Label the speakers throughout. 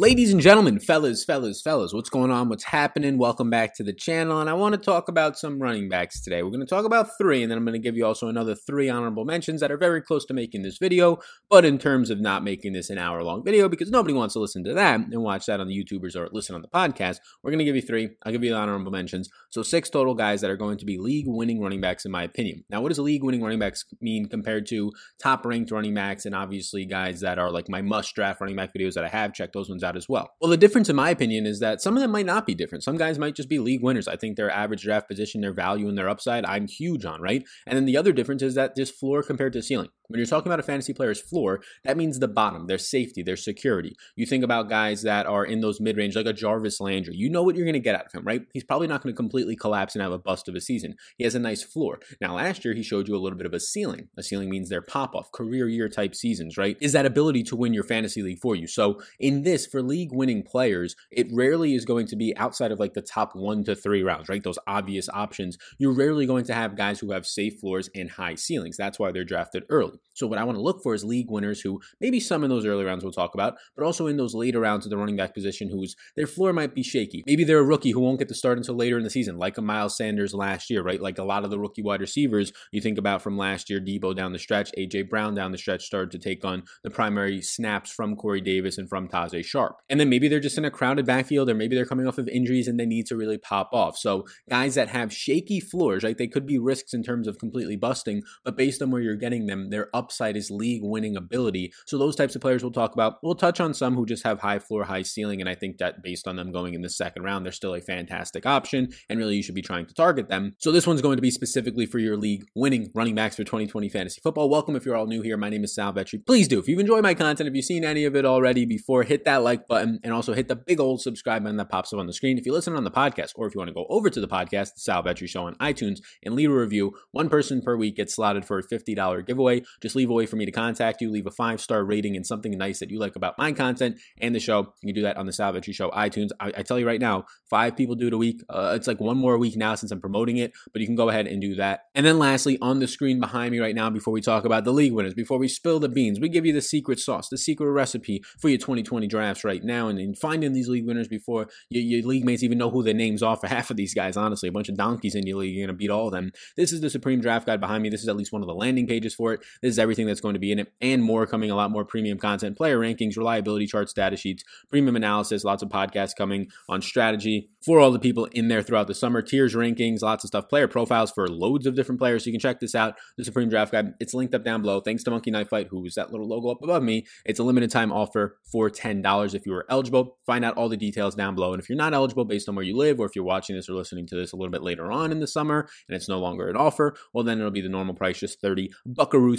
Speaker 1: Ladies and gentlemen, fellas, fellas, fellas, what's going on? What's happening? Welcome back to the channel. And I want to talk about some running backs today. We're going to talk about three, and then I'm going to give you also another three honorable mentions that are very close to making this video, but in terms of not making this an hour long video because nobody wants to listen to that and watch that on the YouTubers or listen on the podcast. We're going to give you three. I'll give you the honorable mentions. So, six total guys that are going to be league winning running backs, in my opinion. Now, what does league winning running backs mean compared to top ranked running backs and obviously guys that are like my must draft running back videos that I have? Check those ones out as well. Well, the difference, in my opinion, is that some of them might not be different. Some guys might just be league winners. I think their average draft position, their value, and their upside, I'm huge on, right? And then the other difference is that this floor compared to ceiling. When you're talking about a fantasy player's floor, that means the bottom, their safety, their security. You think about guys that are in those mid range, like a Jarvis Landry. You know what you're going to get out of him, right? He's probably not going to completely collapse and have a bust of a season. He has a nice floor. Now, last year, he showed you a little bit of a ceiling. A ceiling means their pop off, career year type seasons, right? Is that ability to win your fantasy league for you. So, in this, for league winning players, it rarely is going to be outside of like the top one to three rounds, right? Those obvious options. You're rarely going to have guys who have safe floors and high ceilings. That's why they're drafted early. So what I want to look for is league winners who maybe some in those early rounds we'll talk about, but also in those later rounds of the running back position whose their floor might be shaky. Maybe they're a rookie who won't get the start until later in the season, like a Miles Sanders last year, right? Like a lot of the rookie wide receivers you think about from last year, Deebo down the stretch, AJ Brown down the stretch started to take on the primary snaps from Corey Davis and from Tajaé Sharpe. And then maybe they're just in a crowded backfield or maybe they're coming off of injuries and they need to really pop off. So guys that have shaky floors, right? They could be risks in terms of completely busting, but based on where you're getting them, upside is league winning ability. So those types of players we'll talk about. We'll touch on some who just have high floor, high ceiling, and I think that based on them going in the second round, they're still a fantastic option, and really you should be trying to target them. So this one's going to be specifically for your league winning running backs for 2020 fantasy football. Welcome if you're all new here. My name is Sal Vetri. Please do if you've enjoyed my content, if you've seen any of it already before, hit that like button and also hit the big old subscribe button that pops up on the screen. If you listen on the podcast, or if you want to go over to the podcast, the Sal Vetri Show on iTunes, and leave a review, one person per week gets slotted for a $50 giveaway. Just leave a way for me to contact you leave a five star rating and something nice that you like about my content and the show. You can do that on the Sal Vetri Show iTunes. I, I, tell you right now, five people do it a week. Uh, it's like one more week now since I'm promoting it, but you can go ahead and do that. And then lastly, on the screen behind me right now, before we talk about the league winners, before we spill the beans, we give you the secret sauce, the secret recipe for your 2020 drafts right now. And, and finding these league winners before your, your league mates even know who their names are for half of these guys, honestly, a bunch of donkeys in your league, you're going to beat all of them. This is the Supreme Draft Guide behind me. This is at least one of the landing pages for it. This is everything that's going to be in it and more coming a lot more premium content, player rankings, reliability charts, data sheets, premium analysis, lots of podcasts coming on strategy for all the people in there throughout the summer, tiers, rankings, lots of stuff, player profiles for loads of different players. So you can check this out, the Supreme Draft Guide. It's linked up down below. Thanks to Monkey Knife Fight, who's that little logo up above me. It's a limited time offer for $10 if you are eligible. Find out all the details down below. And if you're not eligible based on where you live, or if you're watching this or listening to this a little bit later on in the summer and it's no longer an offer, well, then it'll be the normal price, just 30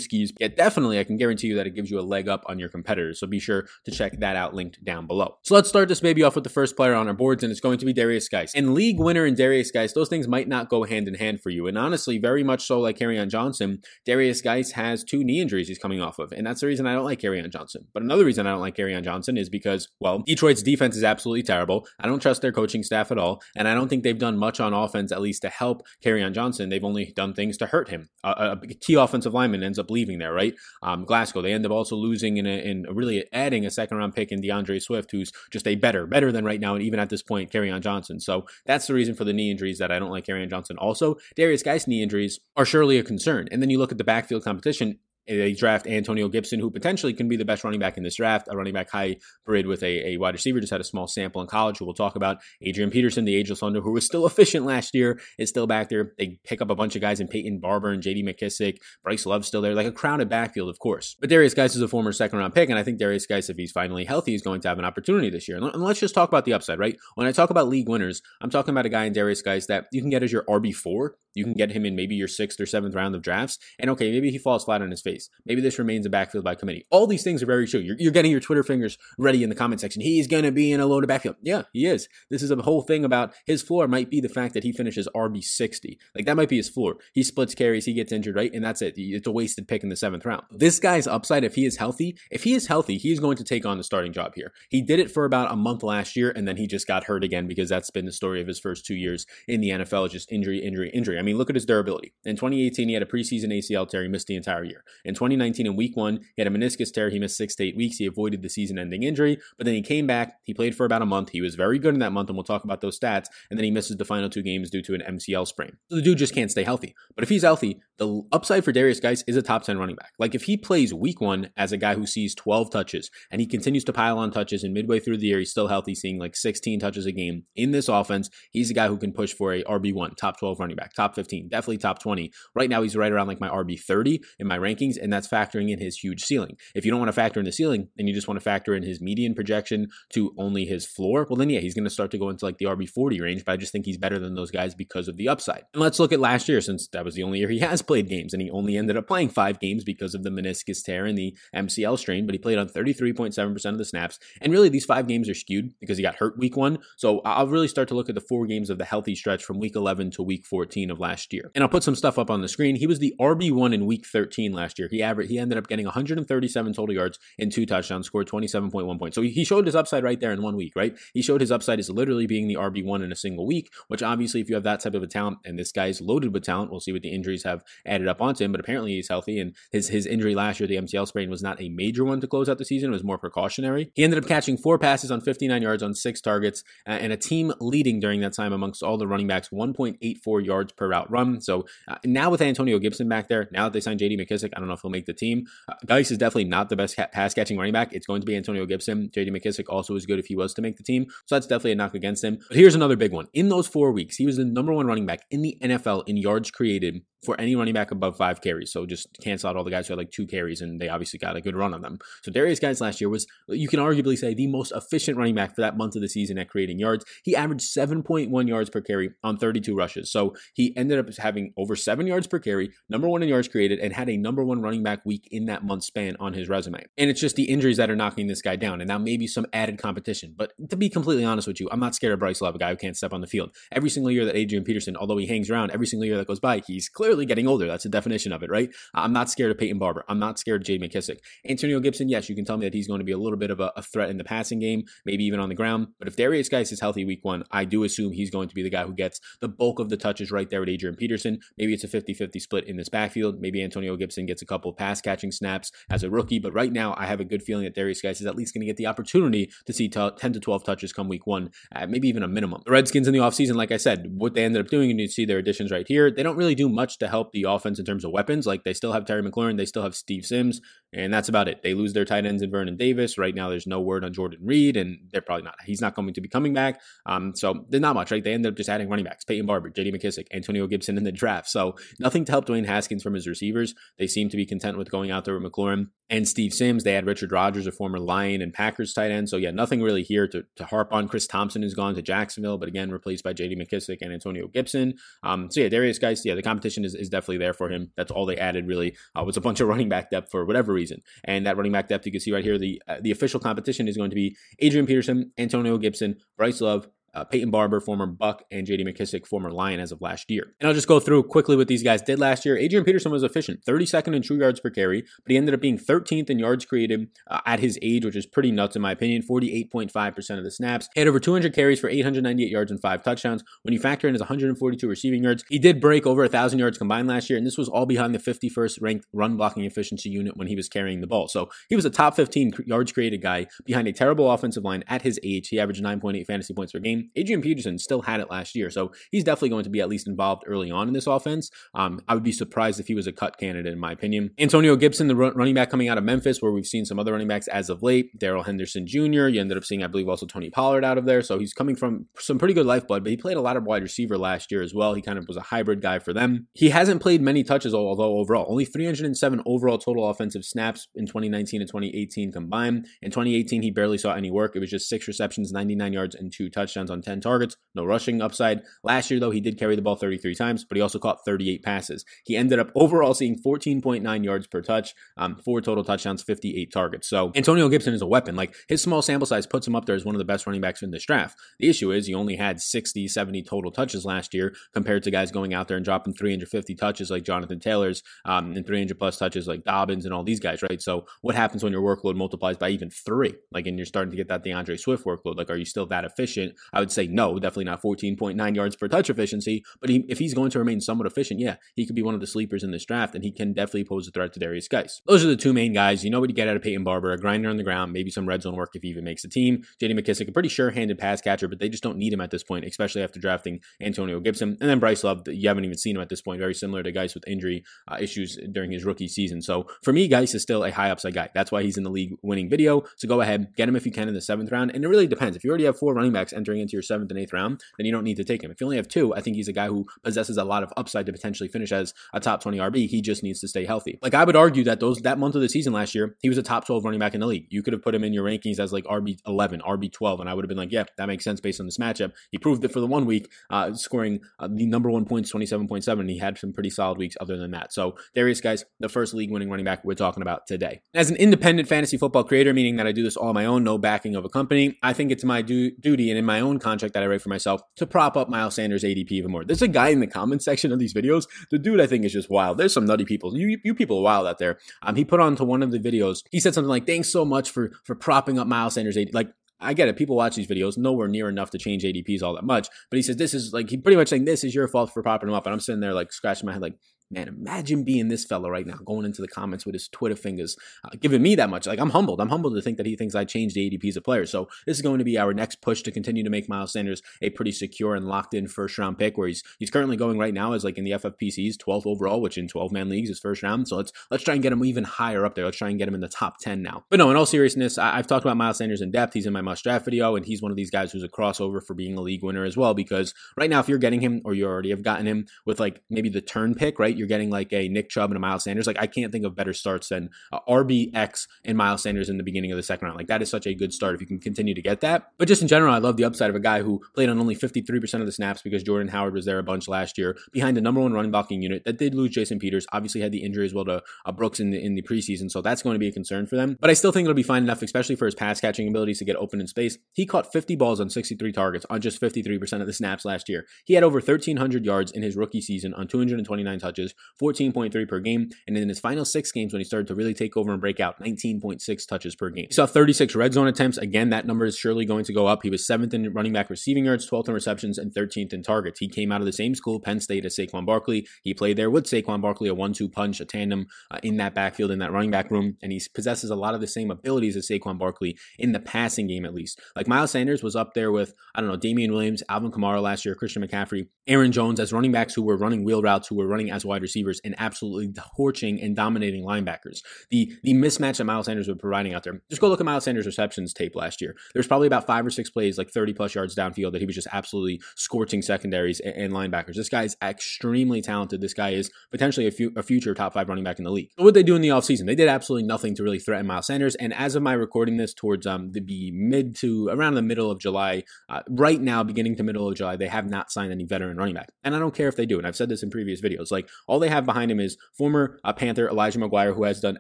Speaker 1: buckarooskies. Yeah, definitely, I can guarantee you that it gives you a leg up on your competitors. So be sure to check that out linked down below. So let's start this baby off with the first player on our boards, and it's going to be Derrius Guice. And league winner and Derrius Guice, those things might not go hand in hand for you. And honestly, very much so like Kerryon Johnson, Derrius Guice has two knee injuries he's coming off of. And that's the reason I don't like Kerryon Johnson. But another reason I don't like Kerryon Johnson is because, well, Detroit's defense is absolutely terrible. I don't trust their coaching staff at all. And I don't think they've done much on offense, at least to help Kerryon Johnson. They've only done things to hurt him. A, a key offensive lineman ends up leaving there, right? Um, Glasgow, they end up also losing in, in really adding a second round pick in D'Andre Swift, who's just a better, better than right now, and even at this point, Kerryon Johnson. So that's the reason for the knee injuries that I don't like Kerryon Johnson. Also, Derrius Guice knee injuries are surely a concern. And then you look at the backfield competition. They draft Antonio Gibson, who potentially can be the best running back in this draft, a running back high bred with a, a wide receiver, just had a small sample in college, who we'll talk about. Adrian Peterson, the ageless wonder, who was still efficient last year, is still back there. They pick up a bunch of guys in Peyton Barber and JD McKissic. Bryce Love still there, like a crowded backfield, of course. But Derrius Guice is a former second round pick, and I think Derrius Guice, if he's finally healthy, is going to have an opportunity this year. And let's just talk about the upside, right? When I talk about league winners, I'm talking about a guy in Derrius Guice that you can get as your RB4. You can get him in maybe your sixth or seventh round of drafts. And okay, maybe he falls flat on his face. Maybe this remains a backfield by committee. All these things are very true. You're, you're getting your Twitter fingers ready in the comment section. He's going to be in a loaded backfield. Yeah, he is. This is a whole thing about his floor might be the fact that he finishes RB60. Like that might be his floor. He splits carries, he gets injured, right? And that's it. It's a wasted pick in the seventh round. This guy's upside, if he is healthy, if he is healthy, he's going to take on the starting job here. He did it for about a month last year, and then he just got hurt again because that's been the story of his first two years in the NFL. Just injury, injury, injury. I mean, look at his durability. In 2018, he had a preseason ACL tear. He missed the entire year. In 2019, in week one, he had a meniscus tear. He missed six to eight weeks. He avoided the season ending injury, but then he came back. He played for about a month. He was very good in that month, and we'll talk about those stats. And then he misses the final two games due to an MCL sprain. So the dude just can't stay healthy. But if he's healthy, the upside for Derrius Guice is a top 10 running back. Like if he plays week one as a guy who sees 12 touches and he continues to pile on touches and midway through the year, he's still healthy, seeing like 16 touches a game in this offense, he's a guy who can push for a RB1, top 12 running back, top 15, definitely top 20. Right now, he's right around like my RB30 in my and that's factoring in his huge ceiling. If you don't want to factor in the ceiling and you just want to factor in his median projection to only his floor, well, then yeah, he's going to start to go into like the RB40 range, but I just think he's better than those guys because of the upside. And let's look at last year, since that was the only year he has played games, and he only ended up playing five games because of the meniscus tear and the MCL strain, but he played on 33.7% of the snaps. And really, these five games are skewed because he got hurt week one. So I'll really start to look at the four games of the healthy stretch from week 11 to week 14 of last year. And I'll put some stuff up on the screen. He was the RB1 in week 13 last year. He averaged, he ended up getting 137 total yards and two touchdowns, scored 27.1 points. So he showed his upside right there in one week, right? He showed his upside is literally being the RB1 in a single week, which obviously, if you have that type of a talent, and this guy's loaded with talent, we'll see what the injuries have added up onto him, but apparently he's healthy. And his, his injury last year, the MCL sprain, was not a major one to close out the season. It was more precautionary. He ended up catching four passes on 59 yards on six targets uh, and a team leading during that time amongst all the running backs, 1.84 yards per route run. So uh, now with Antonio Gibson back there, now that they signed JD McKissic, I don't know if he'll make the team. Uh, Guice is definitely not the best pass catching running back. It's going to be Antonio Gibson. JD McKissic also is good if he was to make the team. So that's definitely a knock against him. But here's another big one. In those four weeks, he was the number one running back in the NFL in yards created for any running back above five carries. So just cancel out all the guys who had like two carries, and they obviously got a good run on them. So Derrius Guice last year was, you can arguably say, the most efficient running back for that month of the season at creating yards. He averaged 7.1 yards per carry on 32 rushes. So he ended up having over seven yards per carry, number one in yards created, and had a number one running back week in that month span on his resume. And it's just the injuries that are knocking this guy down, and now maybe some added competition. But to be completely honest with you, I'm not scared of Bryce Love, a guy who can't step on the field. Every single year that Adrian Peterson, although he hangs around, every single year that goes by, he's clearly getting older. That's the definition of it, right? I'm not scared of Peyton Barber. I'm not scared of Jay McKissic. Antonio Gibson, yes, you can tell me that he's going to be a little bit of a, a threat in the passing game, maybe even on the ground. But if Derrius Guice is healthy week one, I do assume he's going to be the guy who gets the bulk of the touches right there with Adrian Peterson. Maybe it's a 50 50 split in this backfield. Maybe Antonio Gibson gets a couple pass catching snaps as a rookie. But right now, I have a good feeling that Derrius Guice is at least going to get the opportunity to see t- 10 to 12 touches come week one, uh, maybe even a minimum. The Redskins in the offseason, like I said, what they ended up doing, and you see their additions right here, they don't really do much to help the offense in terms of weapons. Like they still have Terry McLaurin, they still have Steve Sims, and that's about it. They lose their tight ends in Vernon Davis. Right now, there's no word on Jordan Reed, and they're probably not. He's not going to be coming back. Um, so there's not much, right? They end up just adding running backs: Peyton Barber, J.D. McKissic, Antonio Gibson in the draft. So nothing to help Dwayne Haskins from his receivers. They seem to be content with going out there with McLaurin and Steve Sims. They had Richard Rodgers, a former Lion and Packers tight end. So yeah, nothing really here to, to harp on. Chris Thompson has gone to Jacksonville, but again replaced by J.D. McKissic and Antonio Gibson. Um, so yeah, Derrius Guice, yeah, the competition is, is definitely there for him. That's all they added really uh, was a bunch of running back depth for whatever reason. And that running back depth, you can see right here, the uh, the official competition is going to be Adrian Peterson, Antonio Gibson, Bryce Love, uh, Peyton Barber, former Buck, and JD McKissic, former Lion as of last year. And I'll just go through quickly what these guys did last year. Adrian Peterson was efficient, 32nd in true yards per carry, but he ended up being 13th in yards created uh, at his age, which is pretty nuts in my opinion. 48.5% of the snaps. He had over 200 carries for 898 yards and five touchdowns. When you factor in his 142 receiving yards, he did break over 1,000 yards combined last year, and this was all behind the 51st ranked run blocking efficiency unit when he was carrying the ball. So he was a top 15 yards created guy behind a terrible offensive line at his age. He averaged 9.8 fantasy points per game. Adrian Peterson still had it last year. So he's definitely going to be at least involved early on in this offense. Um, I would be surprised if he was a cut candidate, in my opinion. Antonio Gibson, the running back coming out of Memphis, where we've seen some other running backs as of late. Darrell Henderson Jr., you ended up seeing, I believe, also Tony Pollard out of there. So he's coming from some pretty good lifeblood, but he played a lot of wide receiver last year as well. He kind of was a hybrid guy for them. He hasn't played many touches, although overall, only 307 overall total offensive snaps in 2019 and 2018 combined. In 2018, he barely saw any work. It was just six receptions, 99 yards, and two touchdowns on 10 targets. No rushing upside. Last year, though, he did carry the ball 33 times, but he also caught 38 passes. He ended up overall seeing 14.9 yards per touch, um, four total touchdowns, 58 targets. So Antonio Gibson is a weapon. Like his small sample size puts him up there as one of the best running backs in this draft. The issue is he only had 60, 70 total touches last year compared to guys going out there and dropping 350 touches like Jonathan Taylor's um, and 300 plus touches like Dobbins and all these guys, right? So what happens when your workload multiplies by even three? Like, and you're starting to get that D'Andre Swift workload? Like, are you still that efficient? I would say no, definitely not 14.9 yards per touch efficiency. But he, if he's going to remain somewhat efficient, yeah, he could be one of the sleepers in this draft, and he can definitely pose a threat to Derrius Guice. Those are the two main guys. You know what you get out of Peyton Barber, a grinder on the ground, maybe some red zone work if he even makes the team. J.D. McKissic, a pretty sure-handed pass catcher, but they just don't need him at this point, especially after drafting Antonio Gibson. And then Bryce Love, you haven't even seen him at this point, very similar to Guice with injury uh, issues during his rookie season. So for me, Guice is still a high upside guy. That's why he's in the league winning video. So go ahead, get him if you can in the seventh round. And it really depends. If you already have four running backs entering into your seventh and eighth round, then you don't need to take him. If you only have two, I think he's a guy who possesses a lot of upside to potentially finish as a top 20 RB. He just needs to stay healthy. Like I would argue that those that month of the season last year, he was a top 12 running back in the league. You could have put him in your rankings as like RB 11, RB 12, and I would have been like, yeah, that makes sense based on this matchup. He proved it for the one week, uh, scoring uh, the number one points, 27.7, and he had some pretty solid weeks other than that. So Derrius Guice, the first league winning running back we're talking about today. As an independent fantasy football creator, meaning that I do this all on my own, no backing of a company, I think it's my du- duty and in my own contract that I write for myself to prop up Miles Sanders ADP even more. There's a guy in the comments section of these videos. The dude I think is just wild. There's some nutty people. You you people are wild out there. Um, he put on to one of the videos. He said something like, "Thanks so much for for propping up Miles Sanders ADP." Like I get it. People watch these videos, nowhere near enough to change ADPs all that much. But he says this is like he pretty much saying this is your fault for propping him up, and I'm sitting there like scratching my head, like Man, imagine being this fella right now, going into the comments with his Twitter fingers, uh, giving me that much. Like, I'm humbled. I'm humbled to think that he thinks I changed the ADPs of players. So, this is going to be our next push to continue to make Miles Sanders a pretty secure and locked in first round pick, where he's he's currently going right now as like in the FFPCs, 12th overall, which in 12 man leagues is first round. So, let's let's try and get him even higher up there. Let's try and get him in the top 10 now. But no, in all seriousness, I, have talked about Miles Sanders in depth. He's in my must draft video, and he's one of these guys who's a crossover for being a league winner as well. Because right now, if you're getting him or you already have gotten him with like maybe the turn pick, right, you're getting like a Nick Chubb and a Miles Sanders. Like I can't think of better starts than uh, RBX and Miles Sanders in the beginning of the second round. Like that is such a good start if you can continue to get that. But just in general, I love the upside of a guy who played on only 53% of the snaps because Jordan Howard was there a bunch last year behind the number one running blocking unit that did lose Jason Peters. Obviously had the injury as well to uh, Brooks in the in the preseason, so that's going to be a concern for them. But I still think it'll be fine enough, especially for his pass catching abilities to get open in space. He caught 50 balls on 63 targets on just 53% of the snaps last year. He had over 1,300 yards in his rookie season on 229 touches, 14.3 per game, and in his final six games, when he started to really take over and break out, 19.6 touches per game. He saw 36 red zone attempts. Again, that number is surely going to go up. He was seventh in running back receiving yards, 12th in receptions, and 13th in targets. He came out of the same school, Penn State, as Saquon Barkley. He played there with Saquon Barkley, a one-two punch, a tandem uh, in that backfield, in that running back room, and he possesses a lot of the same abilities as Saquon Barkley in the passing game, at least. Like Miles Sanders was up there with I don't know Damien Williams, Alvin Kamara last year, Christian McCaffrey, Aaron Jones as running backs who were running wheel routes, who were running as wide receivers, and absolutely torching and dominating linebackers. The the mismatch that Miles Sanders was providing out there. Just go look at Miles Sanders' receptions tape last year. There's probably about five or six plays, like 30 plus yards downfield, that he was just absolutely scorching secondaries and, and linebackers. This guy is extremely talented. This guy is potentially a, fu- a future top five running back in the league. what they do in the offseason? They did absolutely nothing to really threaten Miles Sanders. And as of my recording this towards um the mid to around the middle of July, uh, right now, beginning to middle of July, they have not signed any veteran running back. And I don't care if they do. And I've said this in previous videos. Like all they have behind him is former uh, Panther Elijah McGuire, who has done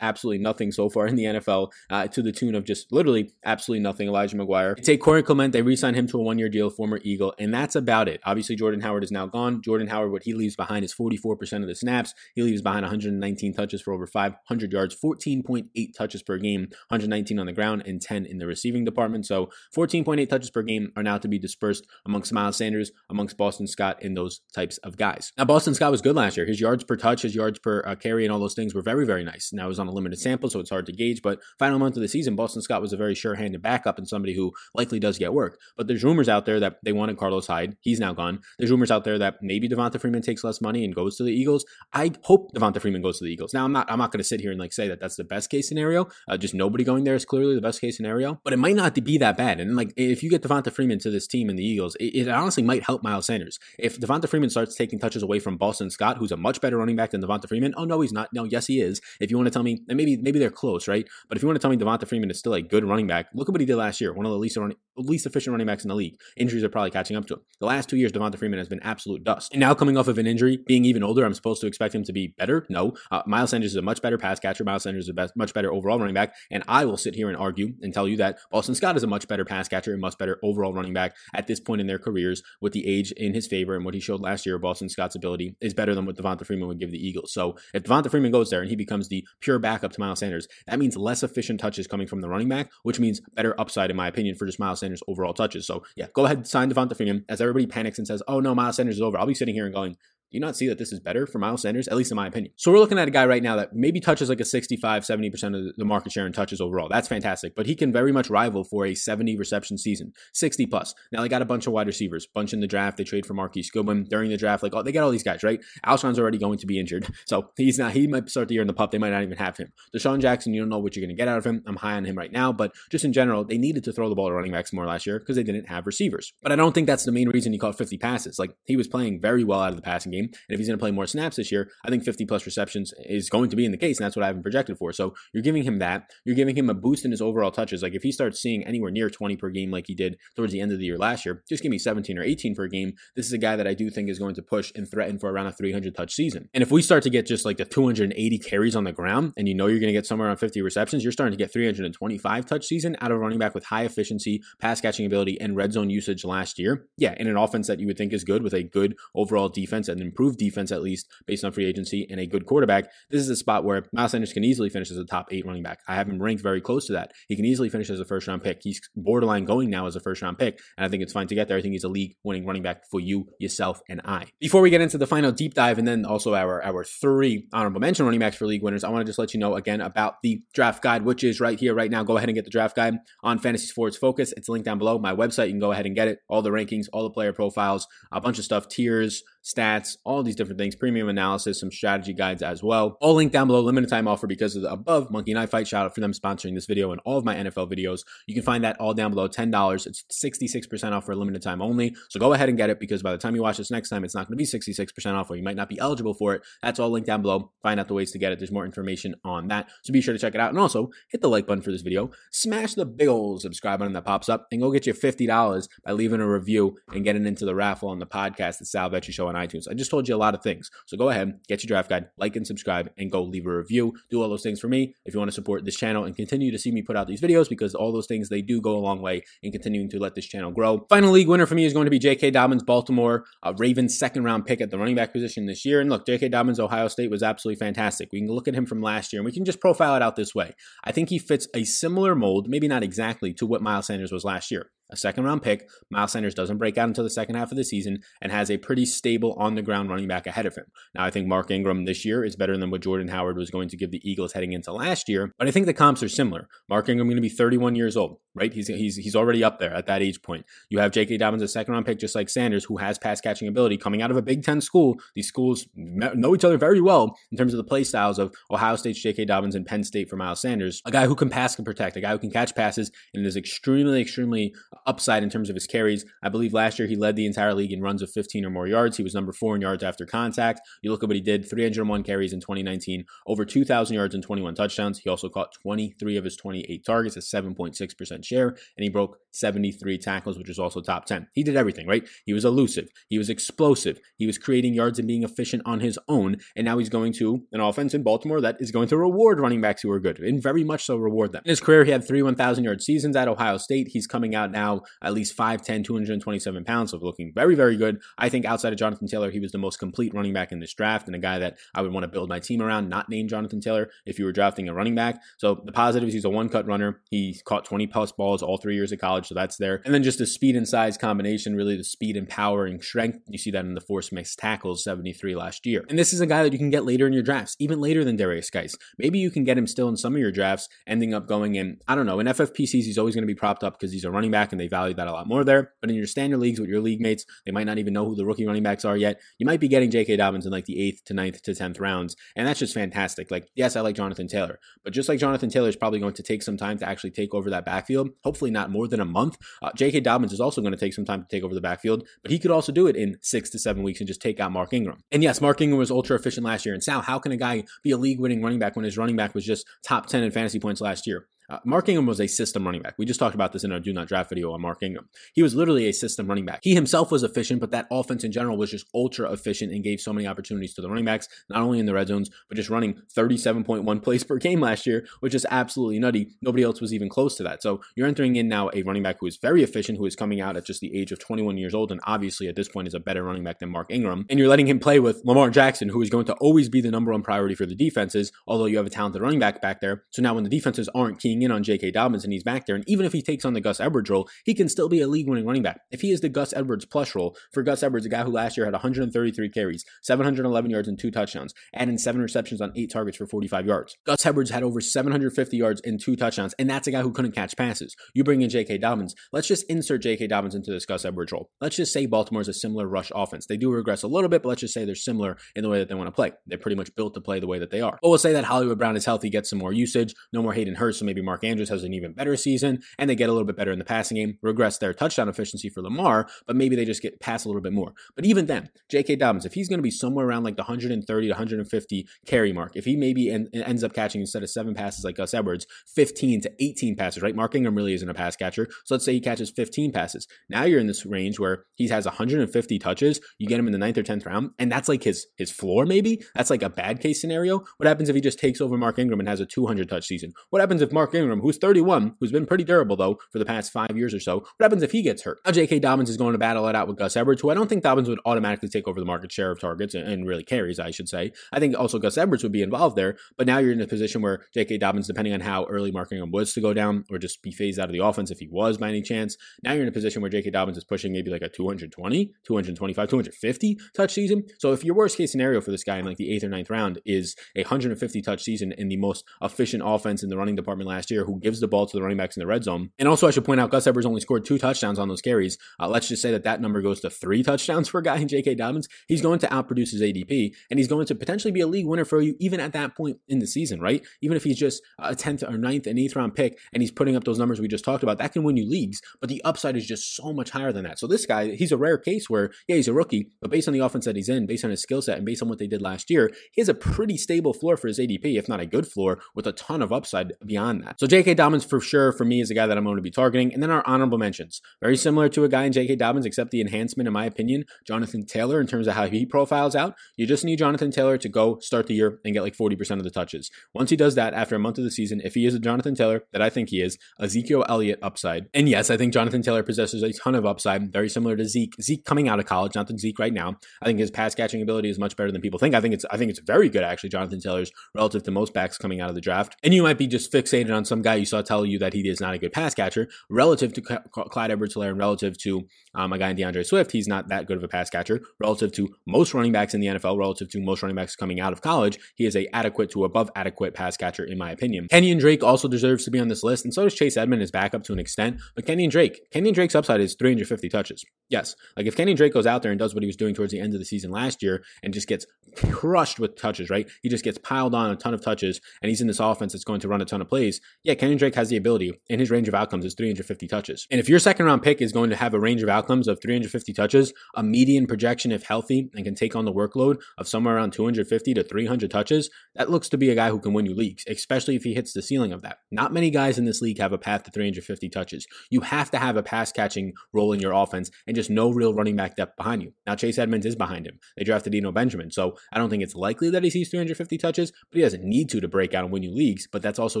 Speaker 1: absolutely nothing so far in the NFL uh, to the tune of just literally absolutely nothing. Elijah McGuire. They take Corey Clement, they re sign him to a one year deal, former Eagle, and that's about it. Obviously, Jordan Howard is now gone. Jordan Howard, what he leaves behind is 44% of the snaps. He leaves behind 119 touches for over 500 yards, 14.8 touches per game, 119 on the ground, and 10 in the receiving department. So 14.8 touches per game are now to be dispersed amongst Miles Sanders, amongst Boston Scott, and those types of guys. Now, Boston Scott was good last year. His yards per touch, his yards per uh, carry, and all those things were very, very nice. Now, it was on a limited sample, so it's hard to gauge, but final month of the season, Boston Scott was a very sure handed backup and somebody who likely does get work. But there's rumors out there that they wanted Carlos Hyde. He's now gone. There's rumors out there that maybe Devonta Freeman takes less money and goes to the Eagles. I hope Devonta Freeman goes to the Eagles. Now, I'm not I'm not going to sit here and like say that that's the best case scenario. Uh, just nobody going there is clearly the best case scenario, but it might not be that bad. And like if you get Devonta Freeman to this team in the Eagles, it, it honestly might help Miles Sanders. If Devonta Freeman starts taking touches away from Boston Scott, who's a much better running back than Devonta Freeman, oh no, he's not. No, yes, he is. If you want to tell me, and maybe maybe they're close, right? But if you want to tell me Devonta Freeman is still a good running back, look at what he did last year. One of the least running, least efficient running backs in the league. Injuries are probably catching up to him. The last two years, Devonta Freeman has been absolute dust. And now coming off of an injury, being even older, I'm supposed to expect him to be better. No, uh, Miles Sanders is a much better pass catcher. Miles Sanders is a best, much better overall running back. And I will sit here and argue and tell you that Boston Scott is a much better pass catcher and much better overall running back at this point in their careers with the age in his favor and what he showed last year. Boston Scott's ability is better than what Devonta Freeman would give the Eagles. So if Devonta Freeman goes there and he becomes the pure backup to Miles Sanders, that means less efficient touches coming from the running back, which means better upside, in my opinion, for just Miles Sanders' overall touches. So yeah, go ahead, sign Devonta Freeman. As everybody panics and says, oh no, Miles Sanders is over, I'll be sitting here and going, do you not see that this is better for Miles Sanders, at least in my opinion? So we're looking at a guy right now that maybe touches like a 65, 70% of the market share in touches overall. That's fantastic. But he can very much rival for a 70 reception season, 60 plus. Now they got a bunch of wide receivers, bunch in the draft. They trade for Marquise Goodwin during the draft. Like, oh, they got all these guys, right? Alshon's already going to be injured. So he's not, he might start the year in the pup. They might not even have him. DeSean Jackson, you don't know what you're going to get out of him. I'm high on him right now. But just in general, they needed to throw the ball to running backs more last year because they didn't have receivers. But I don't think that's the main reason he caught 50 passes. Like, he was playing very well out of the passing game. And if he's going to play more snaps this year, I think 50 plus receptions is going to be in the case, and that's what I have him projected for. So you're giving him that. You're giving him a boost in his overall touches. Like if he starts seeing anywhere near 20 per game like he did towards the end of the year last year, just give me 17 or 18 per game. This is a guy that I do think is going to push and threaten for around a 300 touch season. And if we start to get just like the 280 carries on the ground, and you know you're going to get somewhere around 50 receptions, you're starting to get 325 touch season out of running back with high efficiency, pass catching ability, and red zone usage last year. Yeah, in an offense that you would think is good with a good overall defense and improved defense at least based on free agency and a good quarterback, this is a spot where Miles Sanders can easily finish as a top eight running back. I have him ranked very close to that. He can easily finish as a first round pick. He's borderline going now as a first round pick, and I think it's fine to get there. I think he's a league winning running back for you, yourself, and I. Before we get into the final deep dive and then also our, our three honorable mention running backs for league winners, I want to just let you know again about the draft guide, which is right here, right now. Go ahead and get the draft guide on Fantasy Sports Focus. It's linked down below. My website, you can go ahead and get it. All the rankings, all the player profiles, a bunch of stuff, tiers, stats, all these different things, premium analysis, some strategy guides as well. All linked down below, limited time offer because of the above Monkey Knife Fight. Shout out for them sponsoring this video and all of my NFL videos. You can find that all down below, $10. It's 66% off for a limited time only. So go ahead and get it because by the time you watch this next time, it's not going to be 66% off or you might not be eligible for it. That's all linked down below. Find out the ways to get it. There's more information on that. So be sure to check it out. And also hit the like button for this video. Smash the big old subscribe button that pops up and go get you $50 by leaving a review and getting into the raffle on the podcast, the Sal Vetri Show on iTunes. I just told you a lot of things. So go ahead, get your draft guide, like and subscribe, and go leave a review. Do all those things for me if you want to support this channel and continue to see me put out these videos because all those things they do go a long way in continuing to let this channel grow. Final league winner for me is going to be J.K. Dobbins, Baltimore, a Ravens second round pick at the running back position this year. And look, J.K. Dobbins, Ohio State was absolutely fantastic. We can look at him from last year and we can just profile it out this way. I think he fits a similar mold, maybe not exactly to what Miles Sanders was last year a second round pick. Miles Sanders doesn't break out until the second half of the season and has a pretty stable on the ground running back ahead of him. Now, I think Mark Ingram this year is better than what Jordan Howard was going to give the Eagles heading into last year, but I think the comps are similar. Mark Ingram going to be 31 years old, right? He's, he's, he's already up there at that age point. You have J.K. Dobbins, a second round pick, just like Sanders, who has pass catching ability coming out of a Big Ten school. These schools know each other very well in terms of the play styles of Ohio State's J.K. Dobbins and Penn State for Miles Sanders. A guy who can pass and protect, a guy who can catch passes, and is extremely, extremely upside in terms of his carries. I believe last year he led the entire league in runs of 15 or more yards. He was number four in yards after contact. You look at what he did 301 carries in 2019, over 2,000 yards and 21 touchdowns. He also caught 23 of his 28 targets, a 7.6% share, and he broke 73 tackles, which is also top 10. He did everything, right? He was elusive, he was explosive, he was creating yards and being efficient on his own. And now he's going to an offense in Baltimore that is going to reward running backs who are good and very much so reward them. In his career, he had three 1,000 yard seasons at Ohio State. He's coming out now at least 5'10, 227 pounds, so looking very, very good. I think outside of Jonathan Taylor, he was the most complete running back in this draft and a guy that I would want to build my team around, not name Jonathan Taylor if you were drafting a running back. So the positives, he's a one cut runner. He caught 20 plus balls all three years of college, so that's there. And then just the speed and size combination, really the speed and power and strength. You see that in the force mixed tackles, 73 last year. And this is a guy that you can get later in your drafts, even later than Derrius Guice. Maybe you can get him still in some of your drafts, ending up going in, I don't know, in FFPCs, he's always going to be propped up because he's a running back and they value that a lot more there. But in your standard leagues with your league mates, they might not even know who the rookie running backs are yet. You might be getting J.K. Dobbins in like the eighth to ninth to tenth rounds, and that's just fantastic. Like, yes, I like Jonathan Taylor, but just like Jonathan Taylor is probably going to take some time to actually take over that backfield, hopefully not more than a month. Uh, J.K. Dobbins is also going to take some time to take over the backfield, but he could also do it in six to seven weeks and just take out Mark Ingram. And yes, Mark Ingram was ultra efficient last year. And Sal, how can a guy be a league winning running back when his running back was just top 10 in fantasy points last year? Uh, Mark Ingram was a system running back. We just talked about this in our Do Not Draft video on Mark Ingram. He was literally a system running back. He himself was efficient, but that offense in general was just ultra efficient and gave so many opportunities to the running backs, not only in the red zones, but just running 37.1 plays per game last year, which is absolutely nutty. Nobody else was even close to that. So you're entering in now a running back who is very efficient, who is coming out at just the age of 21 years old, and obviously at this point is a better running back than Mark Ingram. And you're letting him play with Lamar Jackson, who is going to always be the number one priority for the defenses, although you have a talented running back back there. So now when the defenses aren't keying in on J.K. Dobbins and he's back there, and even if he takes on the Gus Edwards role, he can still be a league winning running back. If he is the Gus Edwards plus role for Gus Edwards, a guy who last year had 133 carries, 711 yards, and two touchdowns, and in seven receptions on eight targets for 45 yards. Gus Edwards had over 750 yards and two touchdowns, and that's a guy who couldn't catch passes. You bring in J.K. Dobbins. Let's just insert J.K. Dobbins into this Gus Edwards role. Let's just say Baltimore is a similar rush offense. They do regress a little bit, but let's just say they're similar in the way that they want to play. They're pretty much built to play the way that they are. But we'll say that Hollywood Brown is healthy, gets some more usage, no more Hayden Hurst, so maybe Mark Andrews has an even better season, and they get a little bit better in the passing game, regress their touchdown efficiency for Lamar, but maybe they just get past a little bit more. But even then, J.K. Dobbins, if he's going to be somewhere around like the 130 to 150 carry mark, if he maybe en- ends up catching instead of seven passes like Gus Edwards, 15 to 18 passes, right? Mark Ingram really isn't a pass catcher. So let's say he catches 15 passes. Now you're in this range where he has 150 touches. You get him in the ninth or 10th round, and that's like his, his floor, maybe. That's like a bad case scenario. What happens if he just takes over Mark Ingram and has a 200 touch season? What happens if Mark Ingram, who's 31, who's been pretty durable though for the past five years or so, what happens if he gets hurt? Now, J.K. Dobbins is going to battle it out with Gus Edwards, who I don't think Dobbins would automatically take over the market share of targets and, really carries, I should say. I think also Gus Edwards would be involved there, but now you're in a position where J.K. Dobbins, depending on how early Mark Ingram was to go down or just be phased out of the offense if he was by any chance, now you're in a position where J.K. Dobbins is pushing maybe like a 220, 225, 250 touch season. So if your worst case scenario for this guy in like the eighth or ninth round is a 150 touch season in the most efficient offense in the running department last year, who gives the ball to the running backs in the red zone. And also, I should point out, Gus Edwards only scored two touchdowns on those carries. Uh, let's just say that that number goes to three touchdowns for a guy in J.K. Dobbins. He's going to outproduce his ADP, and he's going to potentially be a league winner for you even at that point in the season, right? Even if he's just a 10th or 9th and 8th round pick and he's putting up those numbers we just talked about, that can win you leagues, but the upside is just so much higher than that. So this guy, he's a rare case where, yeah, he's a rookie, but based on the offense that he's in, based on his skill set, and based on what they did last year, he has a pretty stable floor for his ADP, if not a good floor, with a ton of upside beyond that. So J.K. Dobbins for sure for me is a guy that I'm going to be targeting. And then our honorable mentions, very similar to a guy in J.K. Dobbins, except the enhancement, in my opinion, Jonathan Taylor in terms of how he profiles out. You just need Jonathan Taylor to go start the year and get like 40% of the touches. Once he does that after a month of the season, if he is a Jonathan Taylor that I think he is, Ezekiel Elliott upside. And yes, I think Jonathan Taylor possesses a ton of upside, very similar to Zeke. Zeke coming out of college, not the Zeke right now. I think his pass catching ability is much better than people think. I think it's I think it's very good actually, Jonathan Taylor's relative to most backs coming out of the draft. And you might be just fixated on some guy you saw tell you that he is not a good pass catcher relative to Clyde Edwards-Helaire and relative to um, a guy in D'Andre Swift. He's not that good of a pass catcher relative to most running backs in the NFL, relative to most running backs coming out of college. He is a adequate to above adequate pass catcher in my opinion. Kenyan Drake also deserves to be on this list, and so does Chase Edmond, his backup to an extent. But Kenyan Drake, Kenyan Drake's upside is 350 touches. Yes, like if Kenyan Drake goes out there and does what he was doing towards the end of the season last year and just gets crushed with touches, right? He just gets piled on a ton of touches, and he's in this offense that's going to run a ton of plays. Yeah, Kenyan Drake has the ability, and his range of outcomes is 350 touches. And if your second round pick is going to have a range of outcomes of 350 touches, a median projection if healthy and can take on the workload of somewhere around 250 to 300 touches, that looks to be a guy who can win you leagues, especially if he hits the ceiling of that. Not many guys in this league have a path to 350 touches. You have to have a pass catching role in your offense and just no real running back depth behind you. Now, Chase Edmonds is behind him. They drafted Eno Benjamin, so I don't think it's likely that he sees 350 touches, but he doesn't need to to break out and win you leagues. But that's also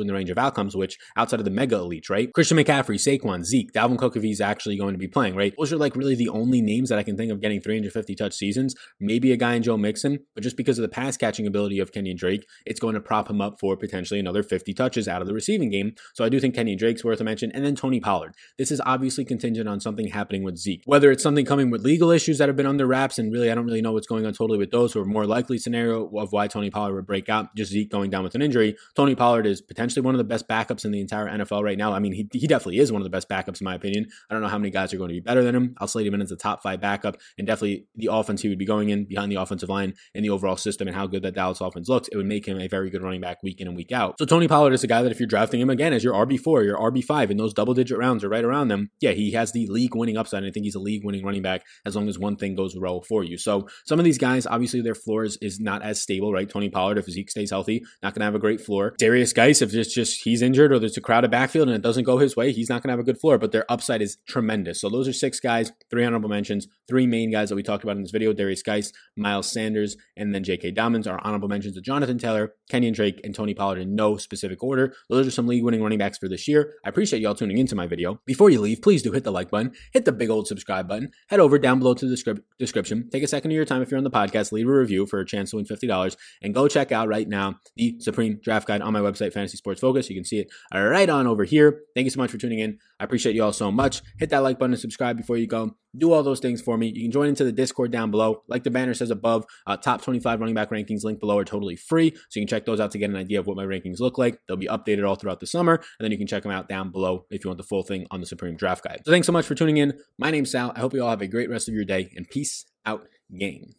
Speaker 1: in the range of outcomes, which outside of the mega elites, right? Christian McCaffrey, Saquon, Zeke, Dalvin Cook, if he's actually going to be playing, right? Those are like really the only names that I can think of getting 350 touch seasons. Maybe a guy in Joe Mixon, but just because of the pass catching ability of Kenyan Drake, it's going to prop him up for potentially another 50 touches out of the receiving game. So I do think Kenyan Drake's worth a mention. And then Tony Pollard. This is obviously contingent on something happening with Zeke. Whether it's something coming with legal issues that have been under wraps, and really I don't really know what's going on totally with those, or more likely scenario of why Tony Pollard would break out, just Zeke going down with an injury. Tony Pollard is potentially one of the best backups in the entire NFL right now. I mean, he, he definitely is one of the best backups in my opinion. I don't know how many guys are going to be better than him. I'll slate him in as a top five backup, and definitely the offense he would be going in behind the offensive line and the overall system and how good that Dallas offense looks, it would make him a very good running back week in and week out. So Tony Pollard is a guy that if you're drafting him again as your RB4, your RB5 in those double digit rounds are right around them, yeah, he has the league winning upside. And I think he's a league winning running back as long as one thing goes well for you. So some of these guys, obviously their floors is not as stable, right? Tony Pollard, if Zeke stays healthy, not going to have a great floor. Derrius Guice, if it's just he's he's injured or there's a crowded backfield and it doesn't go his way, he's not going to have a good floor, but their upside is tremendous. So those are six guys, three honorable mentions, three main guys that we talked about in this video Derrius Guice, Miles Sanders, and then J.K. Dobbins. Our honorable mentions to Jonathan Taylor, Kenyan Drake, and Tony Pollard in no specific order. Those are some league winning running backs for this year. I appreciate y'all tuning into my video. Before you leave, please do hit the like button, hit the big old subscribe button, head over down below to the descrip- description, take a second of your time if you're on the podcast, leave a review for a chance to win $50, and go check out right now the Supreme Draft Guide on my website, Fantasy Sports Focus. You can see it right on over here. Thank you so much for tuning in. I appreciate you all so much. Hit that like button and subscribe before you go. Do all those things for me. You can join into the Discord down below. Like the banner says above, uh, top 25 running back rankings link below are totally free. So you can check those out to get an idea of what my rankings look like. They'll be updated all throughout the summer. And then you can check them out down below if you want the full thing on the Supreme Draft Guide. So thanks so much for tuning in. My name's Sal. I hope you all have a great rest of your day and peace out, game.